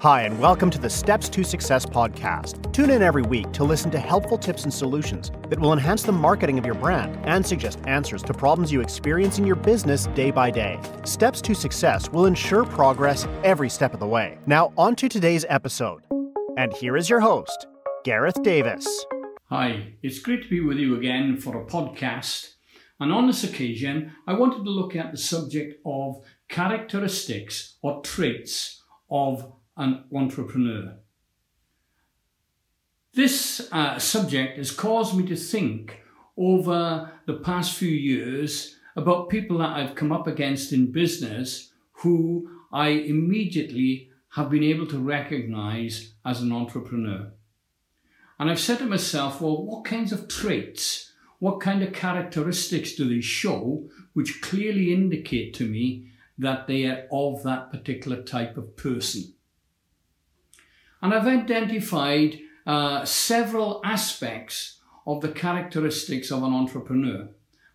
Hi, and welcome to the Steps to Success podcast. Tune in every week to listen to helpful tips and solutions that will enhance the marketing of your brand and suggest answers to problems you experience in your business day by day. Steps to Success will ensure progress every step of the way. Now, on to today's episode. And here is your host, Gareth Davis. Hi, it's great to be with you again for a podcast. And on this occasion, I wanted to look at the subject of characteristics or traits of an entrepreneur. This uh, subject has caused me to think over the past few years about people that I've come up against in business who I immediately have been able to recognize as an entrepreneur. And I've said to myself, well, what kinds of traits, what kind of characteristics do they show which clearly indicate to me that they are of that particular type of person? And I've identified uh, several aspects of the characteristics of an entrepreneur.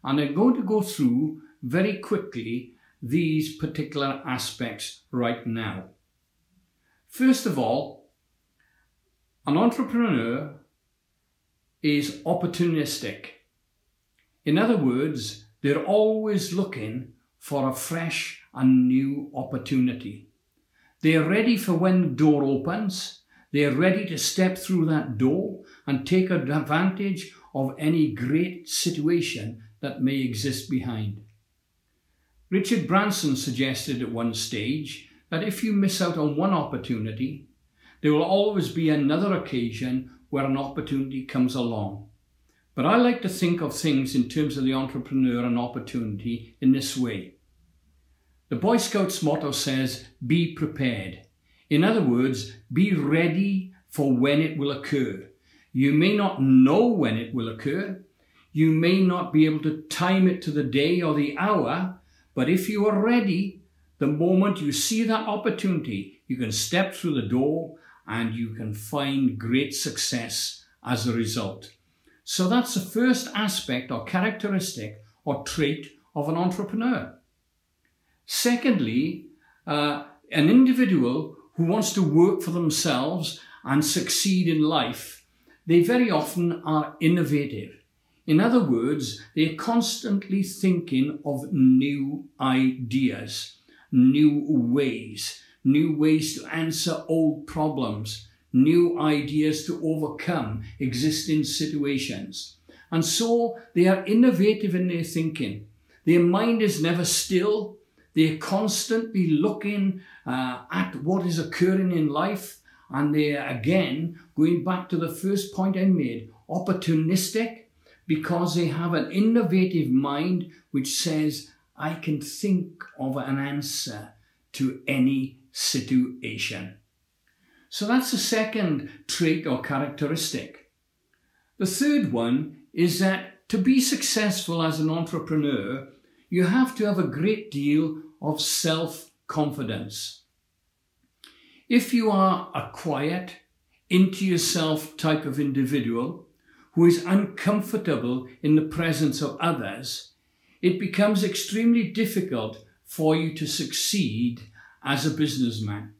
And I'm going to go through very quickly these particular aspects right now. First of all, an entrepreneur is opportunistic. In other words, they're always looking for a fresh and new opportunity. They are ready for when the door opens. They are ready to step through that door and take advantage of any great situation that may exist behind. Richard Branson suggested at one stage that if you miss out on one opportunity, there will always be another occasion where an opportunity comes along. But I like to think of things in terms of the entrepreneur and opportunity in this way. The Boy Scouts motto says, be prepared. In other words, be ready for when it will occur. You may not know when it will occur. You may not be able to time it to the day or the hour, but if you are ready, the moment you see that opportunity, you can step through the door and you can find great success as a result. So that's the first aspect or characteristic or trait of an entrepreneur. Secondly, uh, an individual who wants to work for themselves and succeed in life, they very often are innovative. In other words, they're constantly thinking of new ideas, new ways, new ways to answer old problems, new ideas to overcome existing situations. And so they are innovative in their thinking. Their mind is never still. They're constantly looking uh, at what is occurring in life. And they're again going back to the first point I made opportunistic because they have an innovative mind which says, I can think of an answer to any situation. So that's the second trait or characteristic. The third one is that to be successful as an entrepreneur, you have to have a great deal of self confidence. If you are a quiet, into yourself type of individual who is uncomfortable in the presence of others, it becomes extremely difficult for you to succeed as a businessman.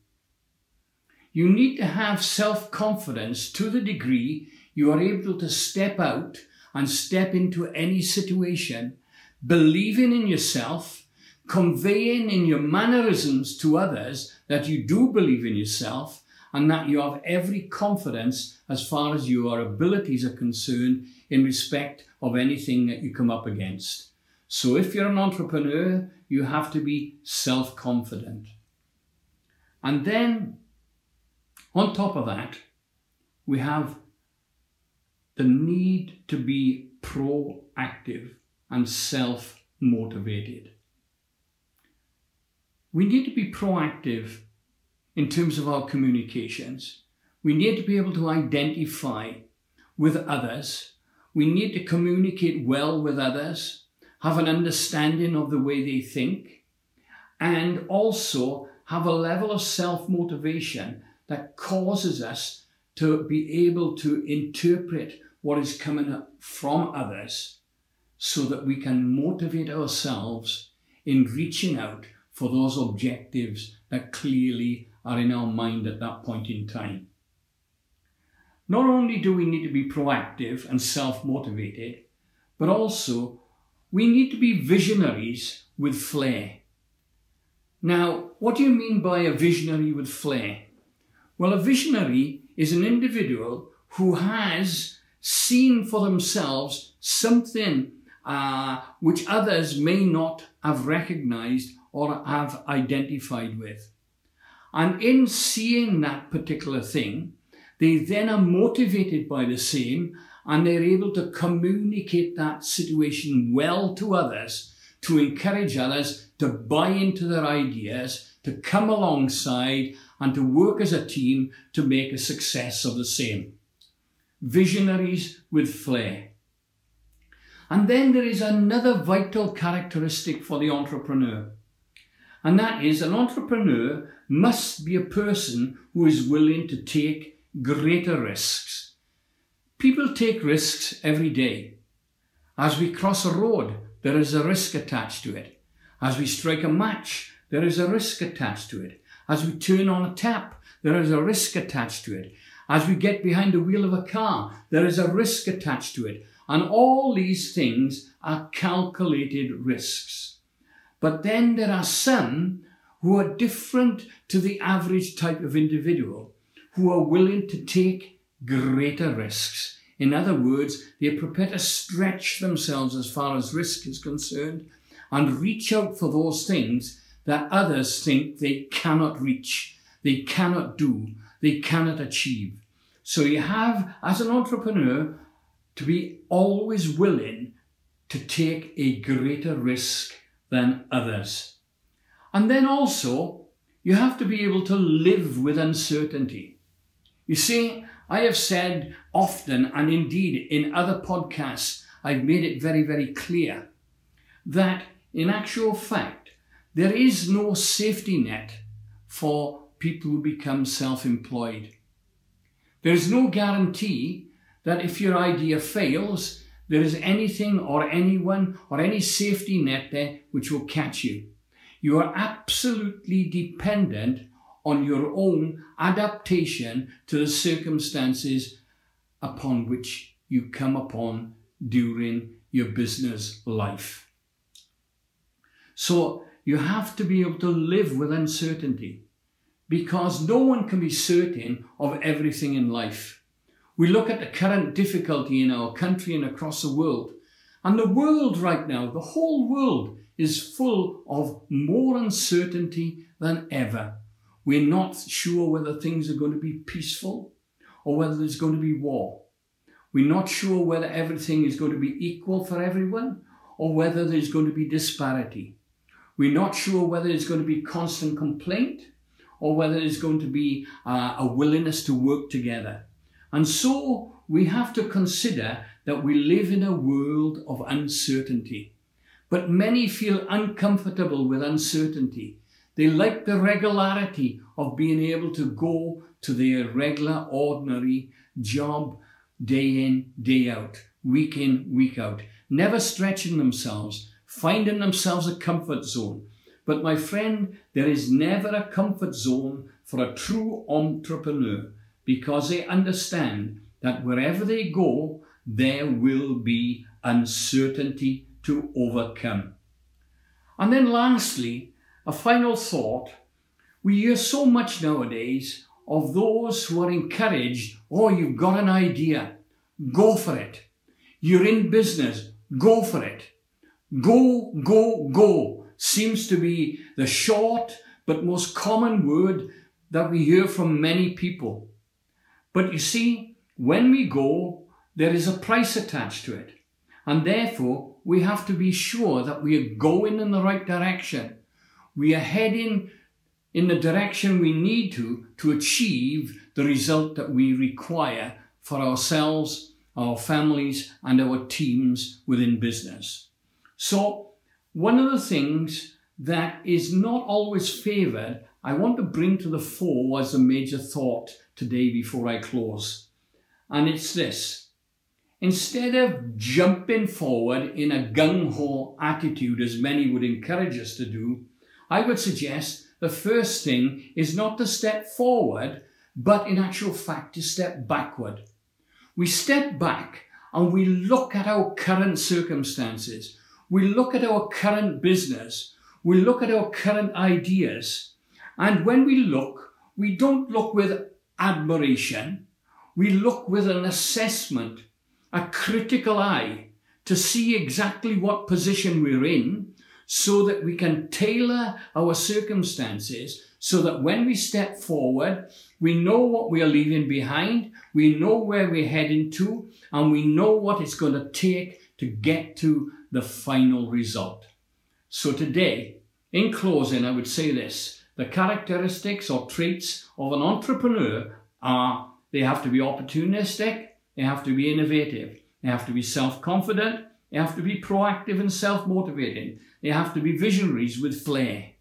You need to have self confidence to the degree you are able to step out and step into any situation, believing in yourself, conveying in your mannerisms to others that you do believe in yourself and that you have every confidence as far as your abilities are concerned in respect of anything that you come up against. So if you're an entrepreneur, you have to be self confident. And then, on top of that, we have the need to be proactive and self motivated. We need to be proactive in terms of our communications. We need to be able to identify with others. We need to communicate well with others, have an understanding of the way they think, and also have a level of self motivation that causes us to be able to interpret what is coming from others so that we can motivate ourselves in reaching out for those objectives that clearly are in our mind at that point in time. Not only do we need to be proactive and self motivated, but also we need to be visionaries with flair. Now, what do you mean by a visionary with flair? Well, a visionary is an individual who has seen for themselves something uh, which others may not have recognized or have identified with. And in seeing that particular thing, they then are motivated by the same and they're able to communicate that situation well to others, to encourage others to buy into their ideas, to come alongside and to work as a team to make a success of the same. Visionaries with flair. And then there is another vital characteristic for the entrepreneur. And that is an entrepreneur must be a person who is willing to take greater risks. People take risks every day. As we cross a road, there is a risk attached to it. As we strike a match, there is a risk attached to it. As we turn on a tap, there is a risk attached to it. As we get behind the wheel of a car, there is a risk attached to it. And all these things are calculated risks. But then there are some who are different to the average type of individual who are willing to take greater risks. In other words, they're prepared to stretch themselves as far as risk is concerned and reach out for those things that others think they cannot reach, they cannot do, they cannot achieve. So you have, as an entrepreneur, to be always willing to take a greater risk than others. And then also, you have to be able to live with uncertainty. You see, I have said often, and indeed in other podcasts, I've made it very, very clear that in actual fact, there is no safety net for people who become self employed. There is no guarantee that if your idea fails, there is anything or anyone or any safety net there which will catch you. You are absolutely dependent on your own adaptation to the circumstances upon which you come upon during your business life. So you have to be able to live with uncertainty because no one can be certain of everything in life. We look at the current difficulty in our country and across the world, and the world right now, the whole world, is full of more uncertainty than ever. We're not sure whether things are going to be peaceful or whether there's going to be war. We're not sure whether everything is going to be equal for everyone or whether there's going to be disparity. We're not sure whether it's going to be constant complaint or whether there's going to be uh, a willingness to work together. And so we have to consider that we live in a world of uncertainty. But many feel uncomfortable with uncertainty. They like the regularity of being able to go to their regular, ordinary job day in, day out, week in, week out, never stretching themselves, finding themselves a comfort zone. But my friend, there is never a comfort zone for a true entrepreneur because they understand that wherever they go, there will be uncertainty to overcome. And then lastly, a final thought. We hear so much nowadays of those who are encouraged, oh, you've got an idea, go for it. You're in business, go for it. Go, go, go seems to be the short but most common word that we hear from many people. But you see, when we go, there is a price attached to it. And therefore, we have to be sure that we are going in the right direction. We are heading in the direction we need to to achieve the result that we require for ourselves, our families, and our teams within business. So, one of the things that is not always favoured, I want to bring to the fore as a major thought today before I close. And it's this. Instead of jumping forward in a gung ho attitude, as many would encourage us to do, I would suggest the first thing is not to step forward, but in actual fact to step backward. We step back and we look at our current circumstances. We look at our current business. We look at our current ideas. And when we look, we don't look with admiration. We look with an assessment, a critical eye to see exactly what position we're in so that we can tailor our circumstances so that when we step forward, we know what we are leaving behind, we know where we're heading to, and we know what it's going to take to get to the final result. So today, in closing, I would say this. The characteristics or traits of an entrepreneur are they have to be opportunistic, they have to be innovative, they have to be self-confident, they have to be proactive and self-motivating, they have to be visionaries with flair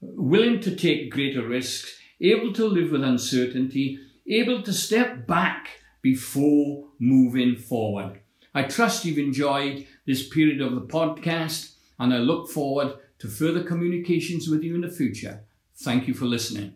willing to take greater risks, able to live with uncertainty, able to step back before moving forward. I trust you've enjoyed this period of the podcast and I look forward to further communications with you in the future. Thank you for listening.